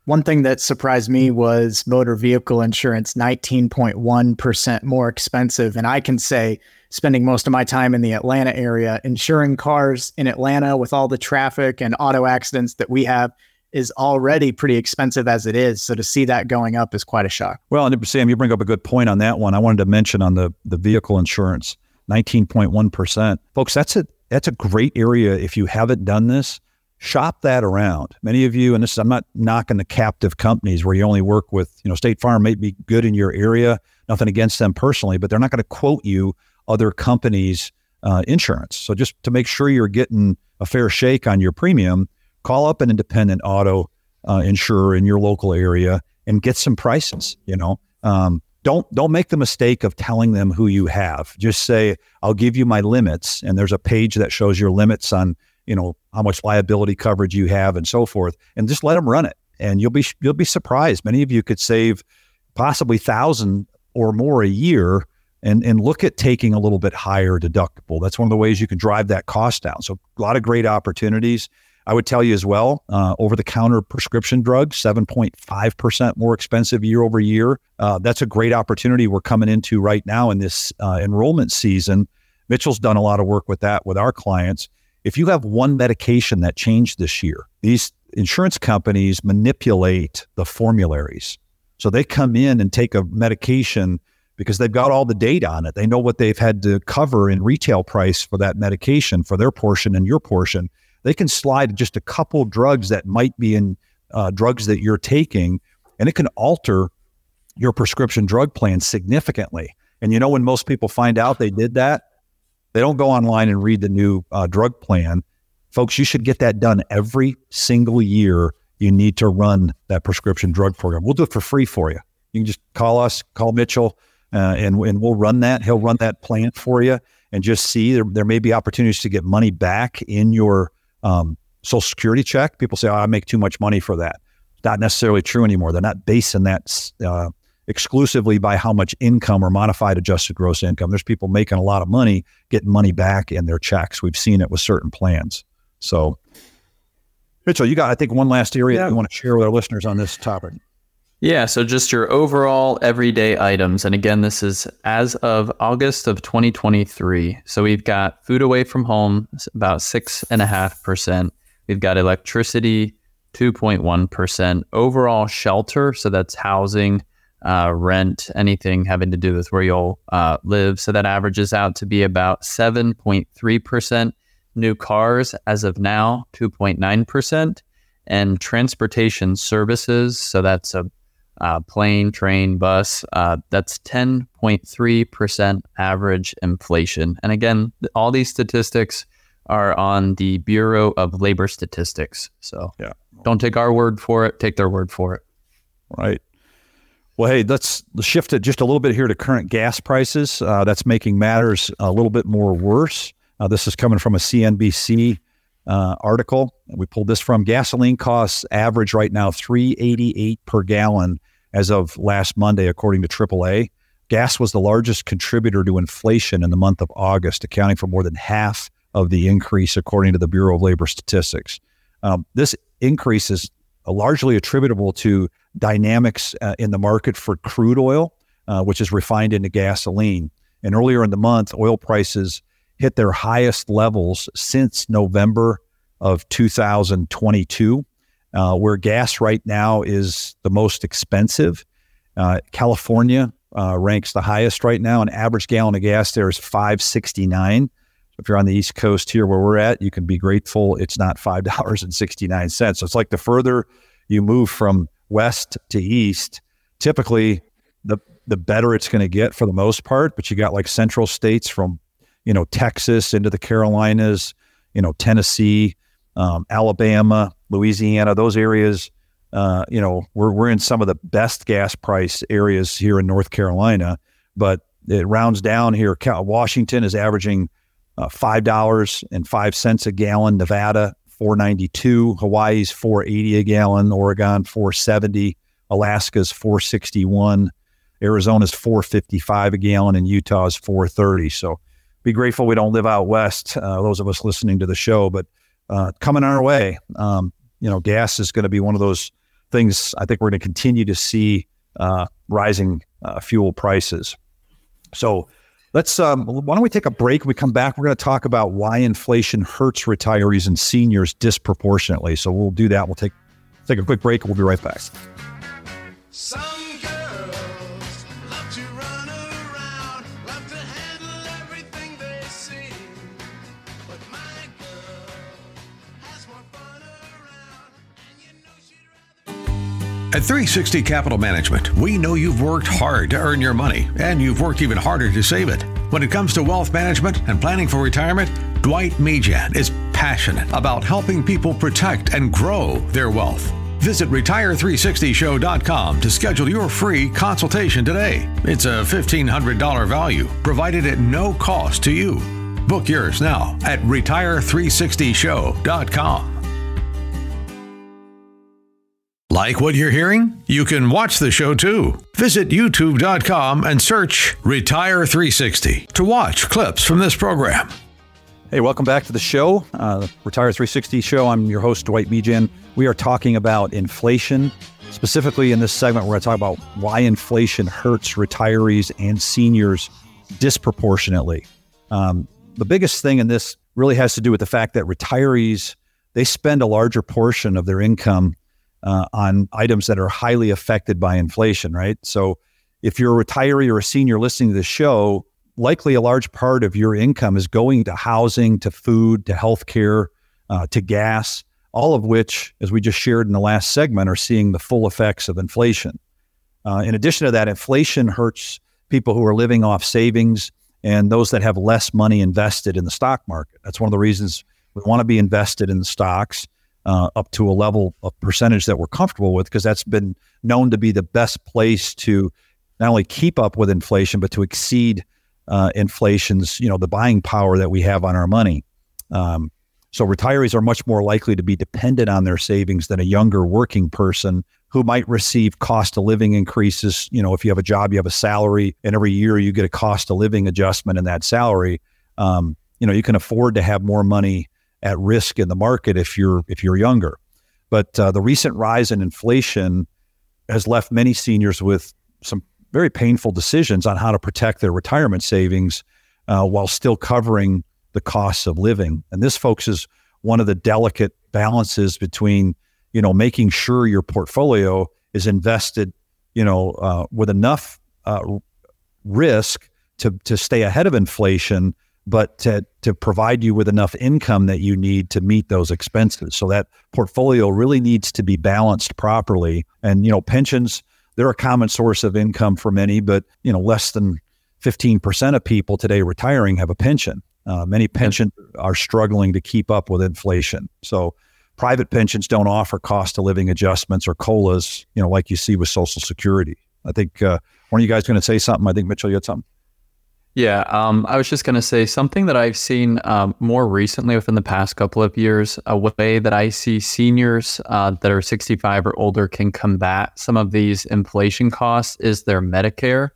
One thing that surprised me was motor vehicle insurance 19.1% more expensive. And I can say, spending most of my time in the Atlanta area, insuring cars in Atlanta with all the traffic and auto accidents that we have is already pretty expensive as it is. So to see that going up is quite a shock. Well, and Sam, you bring up a good point on that one. I wanted to mention on the, the vehicle insurance, 19.1%. Folks, that's a, that's a great area if you haven't done this shop that around. Many of you, and this is I'm not knocking the captive companies where you only work with, you know, State Farm may be good in your area, nothing against them personally, but they're not going to quote you other companies' uh, insurance. So just to make sure you're getting a fair shake on your premium, call up an independent auto uh, insurer in your local area and get some prices. You know, um, don't don't make the mistake of telling them who you have. Just say, "I'll give you my limits," and there's a page that shows your limits on you know how much liability coverage you have and so forth and just let them run it. And you'll be you'll be surprised. Many of you could save possibly thousand or more a year and and look at taking a little bit higher deductible. That's one of the ways you can drive that cost down. So a lot of great opportunities. I would tell you as well, uh, over the counter prescription drugs, 7.5% more expensive year over year. Uh, that's a great opportunity we're coming into right now in this uh, enrollment season. Mitchell's done a lot of work with that with our clients if you have one medication that changed this year, these insurance companies manipulate the formularies. So they come in and take a medication because they've got all the data on it. They know what they've had to cover in retail price for that medication for their portion and your portion. They can slide just a couple drugs that might be in uh, drugs that you're taking, and it can alter your prescription drug plan significantly. And you know, when most people find out they did that, they don't go online and read the new uh, drug plan. Folks, you should get that done every single year. You need to run that prescription drug program. We'll do it for free for you. You can just call us, call Mitchell, uh, and, and we'll run that. He'll run that plan for you and just see there, there may be opportunities to get money back in your um, social security check. People say, oh, I make too much money for that. Not necessarily true anymore. They're not basing that uh, exclusively by how much income or modified adjusted gross income. There's people making a lot of money getting money back in their checks. We've seen it with certain plans. So, Mitchell, you got, I think, one last area yeah. you want to share with our listeners on this topic. Yeah, so just your overall everyday items. And again, this is as of August of 2023. So we've got food away from home, about 6.5%. We've got electricity, 2.1%. Overall shelter, so that's housing, uh, rent, anything having to do with where you'll uh, live. So that averages out to be about 7.3%. New cars as of now, 2.9%. And transportation services, so that's a uh, plane, train, bus, uh, that's 10.3% average inflation. And again, all these statistics are on the Bureau of Labor Statistics. So yeah. don't take our word for it, take their word for it. Right. Well, hey, let's shift it just a little bit here to current gas prices. Uh, that's making matters a little bit more worse. Uh, this is coming from a CNBC uh, article. We pulled this from gasoline costs average right now 388 per gallon as of last Monday, according to AAA. Gas was the largest contributor to inflation in the month of August, accounting for more than half of the increase, according to the Bureau of Labor Statistics. Um, this increase is largely attributable to dynamics uh, in the market for crude oil, uh, which is refined into gasoline. And earlier in the month, oil prices hit their highest levels since November of 2022, uh, where gas right now is the most expensive. Uh, California uh, ranks the highest right now. An average gallon of gas there is 569. If you're on the East Coast here where we're at, you can be grateful it's not $5.69. So it's like the further you move from west to east, typically the the better it's going to get for the most part. But you got like central states from, you know, Texas into the Carolinas, you know, Tennessee, um, Alabama, Louisiana, those areas. Uh, you know, we're we're in some of the best gas price areas here in North Carolina, but it rounds down here. Washington is averaging uh, five dollars and five cents a gallon. Nevada four ninety two. Hawaii's four eighty a gallon. Oregon four seventy. Alaska's four sixty one. Arizona's four fifty five a gallon, and Utah's four thirty. So be grateful we don't live out west. Uh, those of us listening to the show, but uh, coming our way, um, you know, gas is going to be one of those things. I think we're going to continue to see uh, rising uh, fuel prices. So Let's. Um, why don't we take a break? When we come back. We're going to talk about why inflation hurts retirees and seniors disproportionately. So we'll do that. We'll take take a quick break. We'll be right back. At 360 Capital Management, we know you've worked hard to earn your money, and you've worked even harder to save it. When it comes to wealth management and planning for retirement, Dwight Mejan is passionate about helping people protect and grow their wealth. Visit Retire360Show.com to schedule your free consultation today. It's a $1,500 value provided at no cost to you. Book yours now at Retire360Show.com. Like what you're hearing? You can watch the show too. Visit youtube.com and search Retire 360 to watch clips from this program. Hey, welcome back to the show, uh, Retire 360 show. I'm your host, Dwight Mejan. We are talking about inflation. Specifically, in this segment, we're going to talk about why inflation hurts retirees and seniors disproportionately. Um, the biggest thing in this really has to do with the fact that retirees they spend a larger portion of their income uh, on items that are highly affected by inflation, right? So if you're a retiree or a senior listening to the show, likely a large part of your income is going to housing, to food, to healthcare, uh, to gas, all of which, as we just shared in the last segment, are seeing the full effects of inflation. Uh, in addition to that, inflation hurts people who are living off savings and those that have less money invested in the stock market. That's one of the reasons we want to be invested in the stocks uh, up to a level of percentage that we're comfortable with, because that's been known to be the best place to not only keep up with inflation, but to exceed uh, inflation's, you know, the buying power that we have on our money. Um, so retirees are much more likely to be dependent on their savings than a younger working person who might receive cost of living increases. You know, if you have a job, you have a salary, and every year you get a cost of living adjustment in that salary. Um, you know, you can afford to have more money at risk in the market if you're if you're younger. But uh, the recent rise in inflation has left many seniors with some very painful decisions on how to protect their retirement savings uh, while still covering the costs of living. And this, folks, is one of the delicate balances between, you know, making sure your portfolio is invested, you know, uh, with enough uh, risk to to stay ahead of inflation, but to to provide you with enough income that you need to meet those expenses. So that portfolio really needs to be balanced properly. And you know, pensions they're a common source of income for many, but you know, less than 15% of people today retiring have a pension. Uh, many pensions are struggling to keep up with inflation. So private pensions don't offer cost of living adjustments or colas, you know, like you see with Social Security. I think, uh, weren't you guys going to say something? I think Mitchell, you had something. Yeah, um, I was just going to say something that I've seen um, more recently within the past couple of years. A way that I see seniors uh, that are 65 or older can combat some of these inflation costs is their Medicare.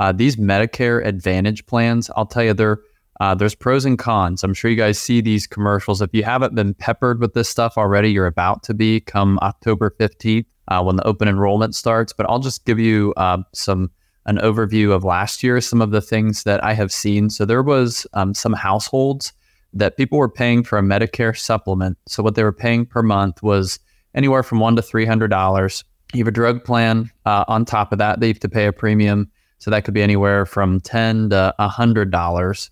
Uh, these Medicare Advantage plans, I'll tell you, there uh, there's pros and cons. I'm sure you guys see these commercials. If you haven't been peppered with this stuff already, you're about to be come October 15th uh, when the open enrollment starts. But I'll just give you uh, some an overview of last year, some of the things that I have seen. So there was um, some households that people were paying for a Medicare supplement. So what they were paying per month was anywhere from one to three hundred dollars. You have a drug plan uh, on top of that; they have to pay a premium. So that could be anywhere from ten to a hundred dollars.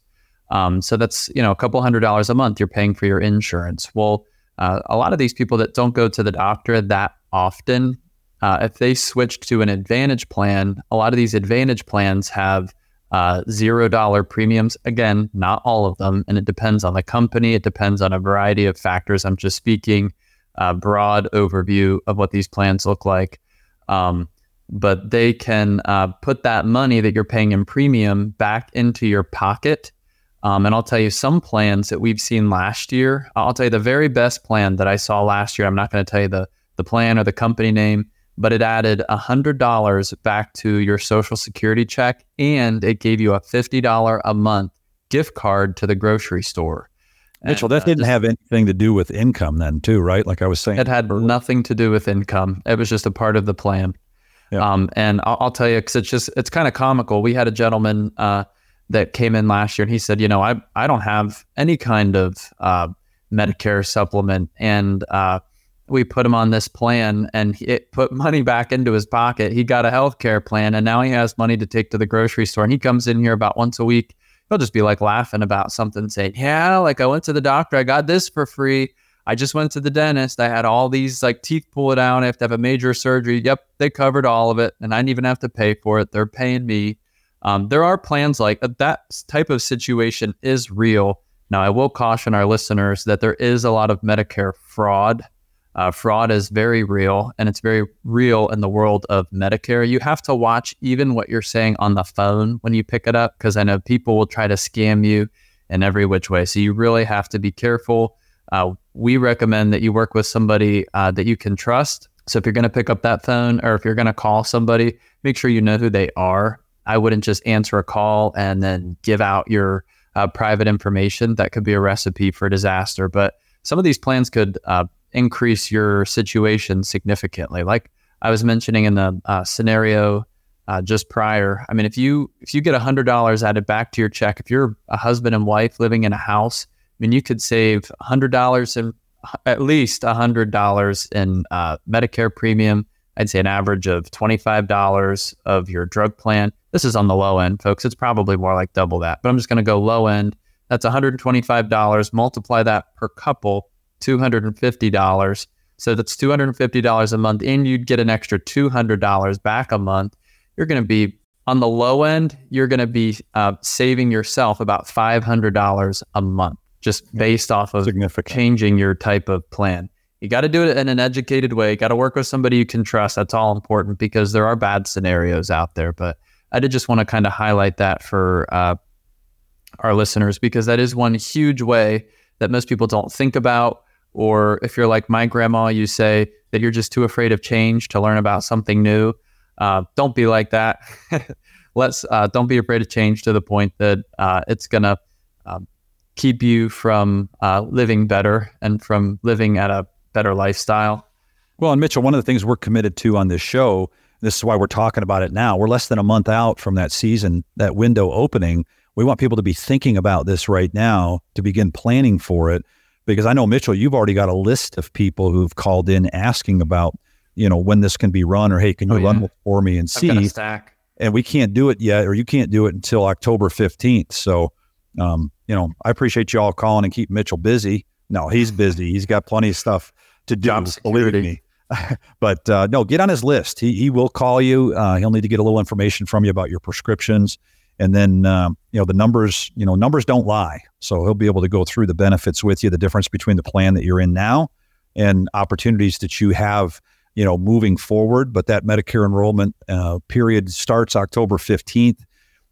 Um, so that's you know a couple hundred dollars a month you're paying for your insurance. Well, uh, a lot of these people that don't go to the doctor that often uh, if they switch to an advantage plan, a lot of these advantage plans have uh, zero dollar premiums. Again, not all of them, and it depends on the company. It depends on a variety of factors. I'm just speaking a broad overview of what these plans look like. Um, but they can uh, put that money that you're paying in premium back into your pocket. Um, and I'll tell you some plans that we've seen last year. I'll tell you the very best plan that I saw last year. I'm not going to tell you the the plan or the company name but it added $100 back to your social security check and it gave you a $50 a month gift card to the grocery store. Mitchell, that uh, didn't just, have anything to do with income then, too, right? Like I was saying. It had earlier. nothing to do with income. It was just a part of the plan. Yeah. Um, and I'll, I'll, tell you, because it's just, it's kind of comical. We had a gentleman uh, that came in last year and he said, you know, I, I don't have any kind of uh, Medicare supplement. And, uh, we put him on this plan and it put [laughs] money back into his pocket. He got a health care plan and now he has money to take to the grocery store. And he comes in here about once a week. He'll just be like laughing about something, saying, Yeah, like I went to the doctor, I got this for free. I just went to the dentist. I had all these like teeth pulled out. I have to have a major surgery. Yep, they covered all of it, and I didn't even have to pay for it. They're paying me. Um, there are plans like uh, that type of situation is real. Now, I will caution our listeners that there is a lot of Medicare fraud uh, fraud is very real and it's very real in the world of Medicare. You have to watch even what you're saying on the phone when you pick it up because I know people will try to scam you in every which way. So you really have to be careful. Uh, we recommend that you work with somebody uh, that you can trust. So if you're going to pick up that phone or if you're going to call somebody, make sure you know who they are. I wouldn't just answer a call and then give out your uh, private information. That could be a recipe for disaster. But some of these plans could uh, increase your situation significantly. Like I was mentioning in the uh, scenario uh, just prior. I mean, if you if you get hundred dollars added back to your check, if you're a husband and wife living in a house I mean, you could save $100 in at least $100 in uh, Medicare premium. I'd say an average of $25 of your drug plan. This is on the low end, folks. It's probably more like double that, but I'm just going to go low end. That's $125. Multiply that per couple, $250. So that's $250 a month, and you'd get an extra $200 back a month. You're going to be on the low end, you're going to be uh, saving yourself about $500 a month just based off of changing your type of plan. You got to do it in an educated way. Got to work with somebody you can trust. That's all important because there are bad scenarios out there. But I did just want to kind of highlight that for uh, our listeners because that is one huge way that most people don't think about or if you're like my grandma, you say that you're just too afraid of change to learn about something new. Uh, don't be like that. [laughs] Let's uh, don't be afraid of change to the point that uh, it's gonna um, keep you from uh, living better and from living at a better lifestyle. Well, and Mitchell, one of the things we're committed to on this show, this is why we're talking about it now. We're less than a month out from that season, that window opening. We want people to be thinking about this right now to begin planning for it because I know Mitchell, you've already got a list of people who've called in asking about, you know, when this can be run or hey, can you oh, yeah. run for me and see? stack. And we can't do it yet, or you can't do it until October fifteenth. So, um, you know, I appreciate you all calling and keep Mitchell busy. No, he's busy. He's got plenty of stuff to do. Job believe me. [laughs] but uh, no, get on his list. He he will call you. Uh, he'll need to get a little information from you about your prescriptions. And then, um, you know, the numbers, you know, numbers don't lie. So he'll be able to go through the benefits with you, the difference between the plan that you're in now and opportunities that you have, you know, moving forward. But that Medicare enrollment uh, period starts October 15th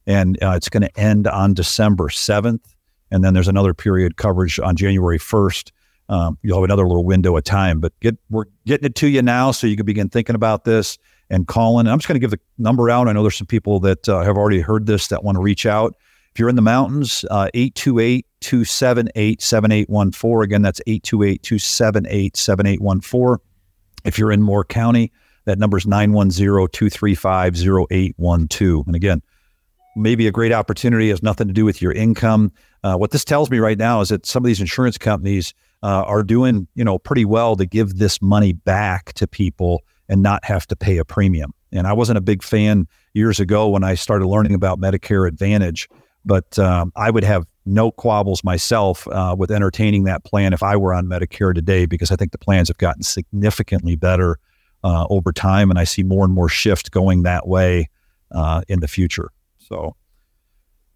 and uh, it's going to end on December 7th. And then there's another period coverage on January 1st. Um, you'll have another little window of time, but get we're getting it to you now so you can begin thinking about this and calling. And I'm just going to give the number out. I know there's some people that uh, have already heard this that want to reach out. If you're in the mountains, uh, 828 278 7814. Again, that's 828 278 7814. If you're in Moore County, that number is 910 235 0812. And again, maybe a great opportunity has nothing to do with your income. Uh, what this tells me right now is that some of these insurance companies uh, are doing, you know, pretty well to give this money back to people and not have to pay a premium. And I wasn't a big fan years ago when I started learning about Medicare Advantage, but um, I would have no quabbles myself uh, with entertaining that plan if I were on Medicare today, because I think the plans have gotten significantly better uh, over time, and I see more and more shift going that way uh, in the future. So,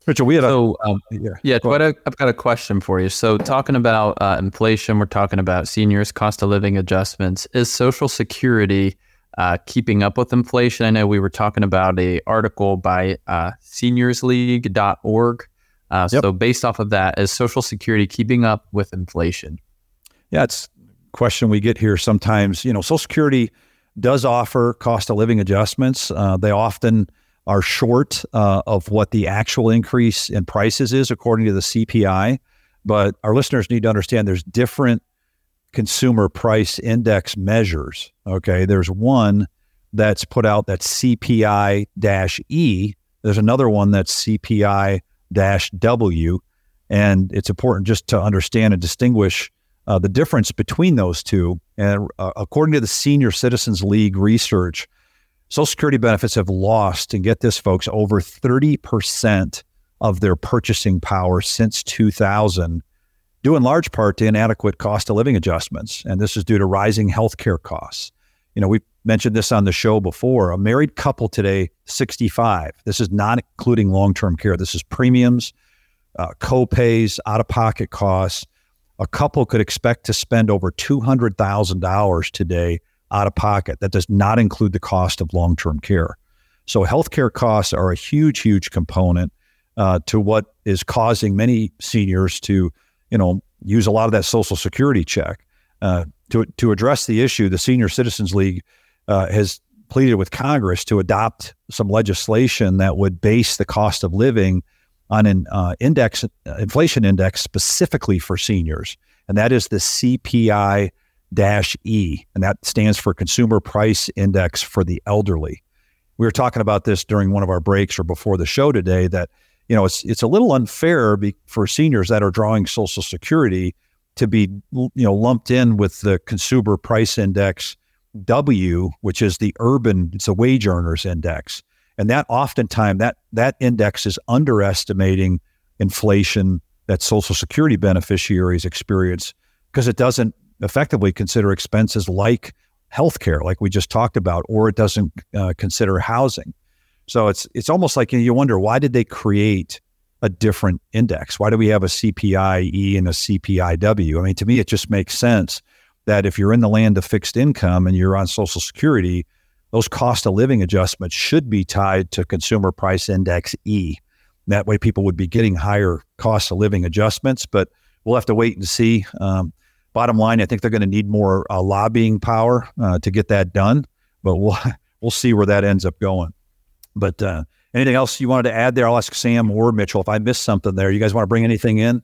Richard, we had so, a um, yeah, yeah but I, have got a question for you. So, talking about uh, inflation, we're talking about seniors' cost of living adjustments. Is Social Security uh, keeping up with inflation. I know we were talking about a article by uh, seniorsleague.org. Uh, yep. So based off of that, is Social Security keeping up with inflation? Yeah, it's a question we get here sometimes. You know, Social Security does offer cost of living adjustments. Uh, they often are short uh, of what the actual increase in prices is according to the CPI. But our listeners need to understand there's different consumer price index measures. Okay, there's one that's put out that's CPI E. There's another one that's CPI W. And it's important just to understand and distinguish uh, the difference between those two. And uh, according to the Senior Citizens League research, Social Security benefits have lost, and get this, folks, over 30% of their purchasing power since 2000 due in large part to inadequate cost of living adjustments. And this is due to rising healthcare costs. You know, we mentioned this on the show before. A married couple today, 65. This is not including long term care. This is premiums, uh, co-pays, out of pocket costs. A couple could expect to spend over $200,000 today out of pocket. That does not include the cost of long term care. So, healthcare costs are a huge, huge component uh, to what is causing many seniors to you know, use a lot of that Social Security check. Uh, to to address the issue, the Senior Citizens League uh, has pleaded with Congress to adopt some legislation that would base the cost of living on an uh, index, uh, inflation index specifically for seniors, and that is the CPI dash E, and that stands for Consumer Price Index for the Elderly. We were talking about this during one of our breaks or before the show today that you know, it's it's a little unfair be, for seniors that are drawing Social Security to be you know lumped in with the consumer price index W, which is the urban, it's a wage earners index, and that oftentimes that that index is underestimating inflation that Social Security beneficiaries experience because it doesn't effectively consider expenses like healthcare, like we just talked about, or it doesn't uh, consider housing. So it's it's almost like you wonder why did they create a different index? Why do we have a CPIE and a CPIW? I mean, to me, it just makes sense that if you're in the land of fixed income and you're on Social Security, those cost of living adjustments should be tied to Consumer Price Index E. That way, people would be getting higher cost of living adjustments, but we'll have to wait and see. Um, bottom line, I think they're going to need more uh, lobbying power uh, to get that done, but we'll [laughs] we'll see where that ends up going. But uh, anything else you wanted to add there? I'll ask Sam or Mitchell if I missed something there. You guys want to bring anything in?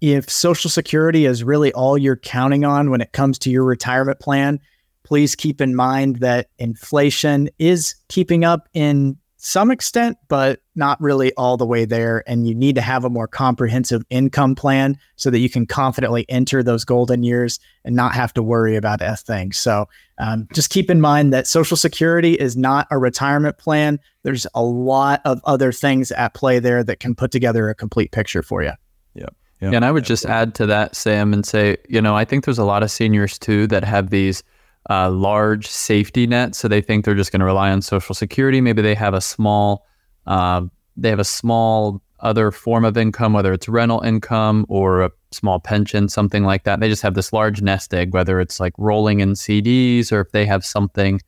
If Social Security is really all you're counting on when it comes to your retirement plan, please keep in mind that inflation is keeping up in some extent, but not really all the way there. And you need to have a more comprehensive income plan so that you can confidently enter those golden years and not have to worry about a thing. So um, just keep in mind that Social Security is not a retirement plan. There's a lot of other things at play there that can put together a complete picture for you. Yeah. Yeah. And I would just add to that, Sam, and say, you know, I think there's a lot of seniors too that have these uh, large safety net, so they think they're just going to rely on Social Security. Maybe they have a small, uh, they have a small other form of income, whether it's rental income or a small pension, something like that. They just have this large nest egg, whether it's like rolling in CDs or if they have something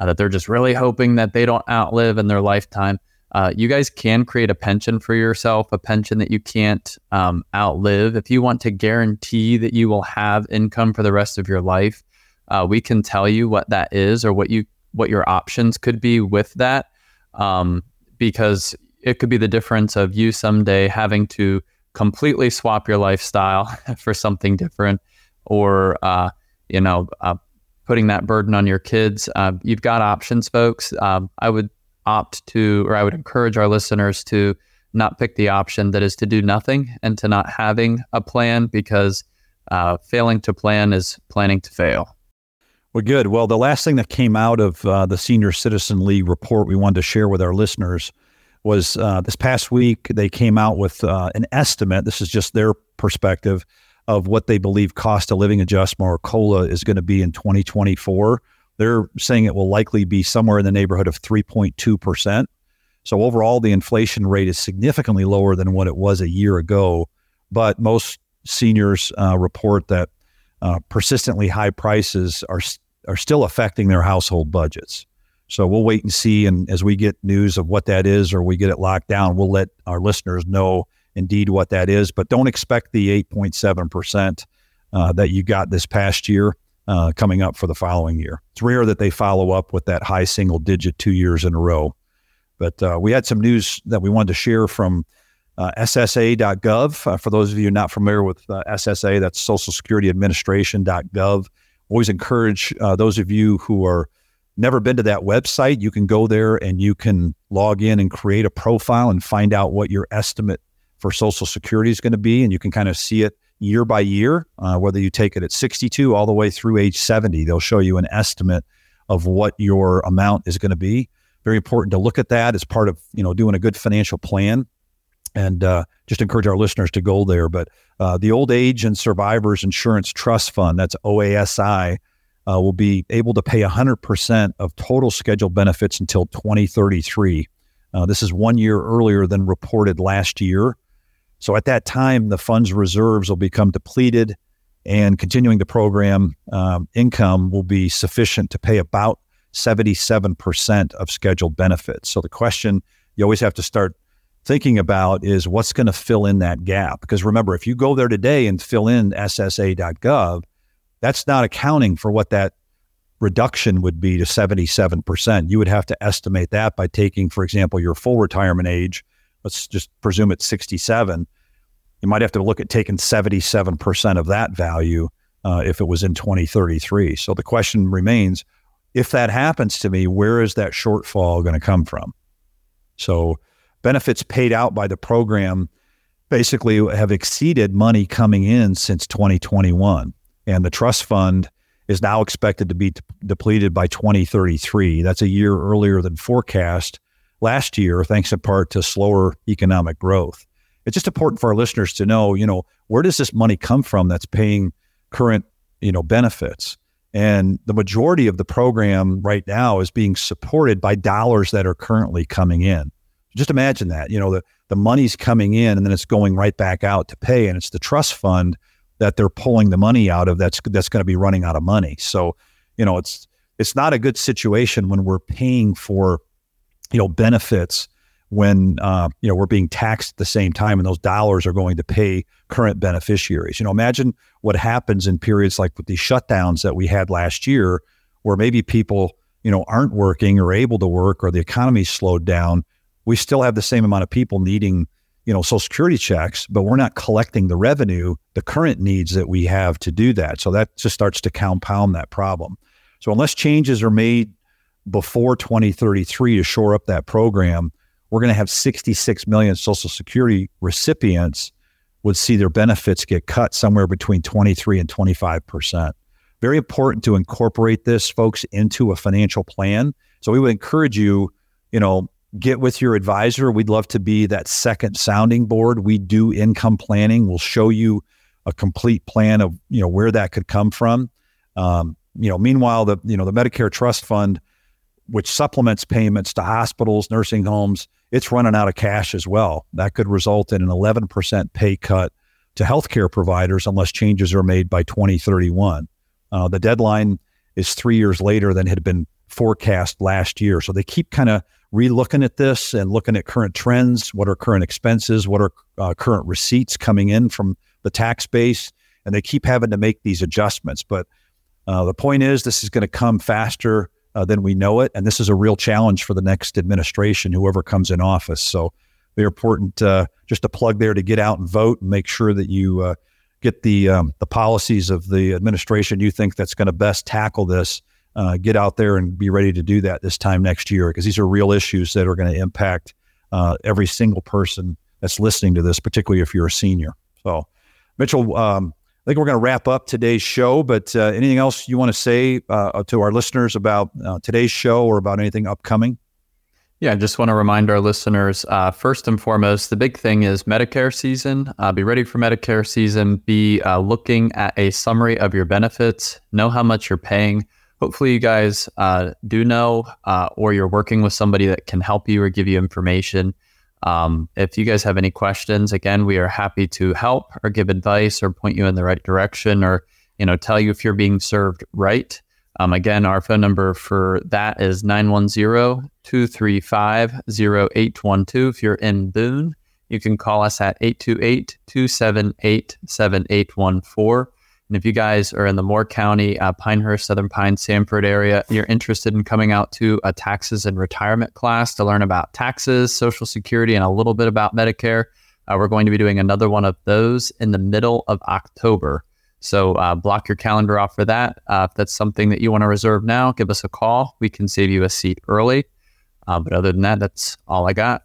uh, that they're just really hoping that they don't outlive in their lifetime. Uh, you guys can create a pension for yourself, a pension that you can't um, outlive. If you want to guarantee that you will have income for the rest of your life, uh, we can tell you what that is or what you what your options could be with that um, because it could be the difference of you someday having to completely swap your lifestyle [laughs] for something different or uh, you know uh, putting that burden on your kids. Uh, you've got options folks. Um, i would opt to or i would encourage our listeners to not pick the option that is to do nothing and to not having a plan because uh, failing to plan is planning to fail well, good. Well, the last thing that came out of uh, the Senior Citizen League report we wanted to share with our listeners was uh, this past week they came out with uh, an estimate. This is just their perspective of what they believe cost of living adjustment or COLA is going to be in 2024. They're saying it will likely be somewhere in the neighborhood of 3.2%. So overall, the inflation rate is significantly lower than what it was a year ago. But most seniors uh, report that uh, persistently high prices are are still affecting their household budgets. So we'll wait and see. And as we get news of what that is or we get it locked down, we'll let our listeners know indeed what that is. But don't expect the 8.7% uh, that you got this past year uh, coming up for the following year. It's rare that they follow up with that high single digit two years in a row. But uh, we had some news that we wanted to share from uh, SSA.gov. Uh, for those of you not familiar with uh, SSA, that's Social Security Administration.gov always encourage uh, those of you who are never been to that website, you can go there and you can log in and create a profile and find out what your estimate for Social Security is going to be. And you can kind of see it year by year, uh, whether you take it at 62 all the way through age 70. They'll show you an estimate of what your amount is going to be. Very important to look at that as part of you know doing a good financial plan and uh, just encourage our listeners to go there. But uh, the Old Age and Survivors Insurance Trust Fund, that's OASI, uh, will be able to pay 100% of total scheduled benefits until 2033. Uh, this is one year earlier than reported last year. So at that time, the fund's reserves will become depleted, and continuing the program um, income will be sufficient to pay about 77% of scheduled benefits. So the question you always have to start thinking about is what's going to fill in that gap. Because remember, if you go there today and fill in SSA.gov, that's not accounting for what that reduction would be to 77%. You would have to estimate that by taking, for example, your full retirement age. Let's just presume it's 67. You might have to look at taking 77% of that value uh, if it was in 2033. So the question remains if that happens to me, where is that shortfall going to come from? So benefits paid out by the program basically have exceeded money coming in since 2021. And the trust fund is now expected to be depleted by 2033. That's a year earlier than forecast last year, thanks in part to slower economic growth. It's just important for our listeners to know, you know, where does this money come from that's paying current, you know, benefits? And the majority of the program right now is being supported by dollars that are currently coming in. Just imagine that, you know, the, the money's coming in and then it's going right back out to pay. And it's the trust fund that they're pulling the money out of that's that's going to be running out of money. So, you know, it's it's not a good situation when we're paying for, you know, benefits when uh, you know we're being taxed at the same time and those dollars are going to pay current beneficiaries. You know, imagine what happens in periods like with these shutdowns that we had last year, where maybe people you know aren't working or able to work or the economy slowed down. We still have the same amount of people needing you know social security checks, but we're not collecting the revenue, the current needs that we have to do that. So that just starts to compound that problem. So unless changes are made before 2033 to shore up that program we're going to have 66 million Social Security recipients would see their benefits get cut somewhere between 23 and 25 percent. Very important to incorporate this, folks, into a financial plan. So we would encourage you, you know, get with your advisor. We'd love to be that second sounding board. We do income planning. We'll show you a complete plan of you know where that could come from. Um, you know, meanwhile, the you know the Medicare Trust Fund, which supplements payments to hospitals, nursing homes, it's running out of cash as well. That could result in an 11% pay cut to healthcare providers unless changes are made by 2031. Uh, the deadline is three years later than had been forecast last year. So they keep kind of relooking at this and looking at current trends. What are current expenses? What are uh, current receipts coming in from the tax base? And they keep having to make these adjustments. But uh, the point is, this is going to come faster uh, than we know it. And this is a real challenge for the next administration, whoever comes in office. So very important uh, just a plug there to get out and vote and make sure that you uh, get the um, the policies of the administration you think that's going to best tackle this. Uh, get out there and be ready to do that this time next year because these are real issues that are going to impact uh, every single person that's listening to this, particularly if you're a senior. So, Mitchell, um, I think we're going to wrap up today's show, but uh, anything else you want to say uh, to our listeners about uh, today's show or about anything upcoming? Yeah, I just want to remind our listeners uh, first and foremost, the big thing is Medicare season. Uh, be ready for Medicare season. Be uh, looking at a summary of your benefits, know how much you're paying. Hopefully, you guys do know, or you're working with somebody that can help you or give you information. Um, if you guys have any questions, again, we are happy to help or give advice or point you in the right direction or, you know, tell you if you're being served right. Um, again, our phone number for that is 910-235-0812. If you're in Boone, you can call us at 828-278-7814. And if you guys are in the Moore County, uh, Pinehurst, Southern Pine, Sanford area, you're interested in coming out to a taxes and retirement class to learn about taxes, Social Security, and a little bit about Medicare, uh, we're going to be doing another one of those in the middle of October. So uh, block your calendar off for that. Uh, if that's something that you want to reserve now, give us a call. We can save you a seat early. Uh, but other than that, that's all I got.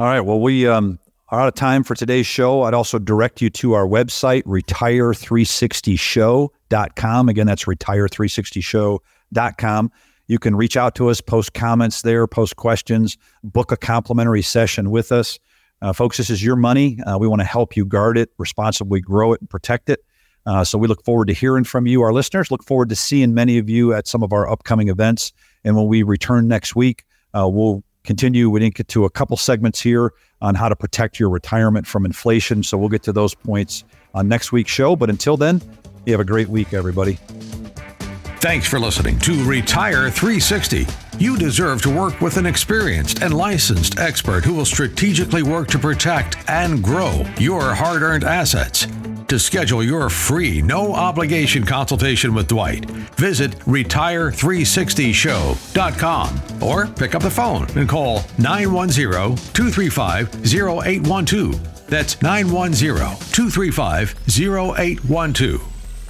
All right. Well, we um, are out of time for today's show. I'd also direct you to our website, retire360show.com. Again, that's retire360show.com. You can reach out to us, post comments there, post questions, book a complimentary session with us. Uh, folks, this is your money. Uh, we want to help you guard it, responsibly grow it, and protect it. Uh, so we look forward to hearing from you, our listeners. Look forward to seeing many of you at some of our upcoming events. And when we return next week, uh, we'll continue. We didn't get to a couple segments here on how to protect your retirement from inflation. So we'll get to those points on next week's show. But until then, you have a great week, everybody. Thanks for listening to Retire 360. You deserve to work with an experienced and licensed expert who will strategically work to protect and grow your hard earned assets. To schedule your free, no obligation consultation with Dwight, visit retire360show.com or pick up the phone and call 910 235 0812. That's 910 235 0812.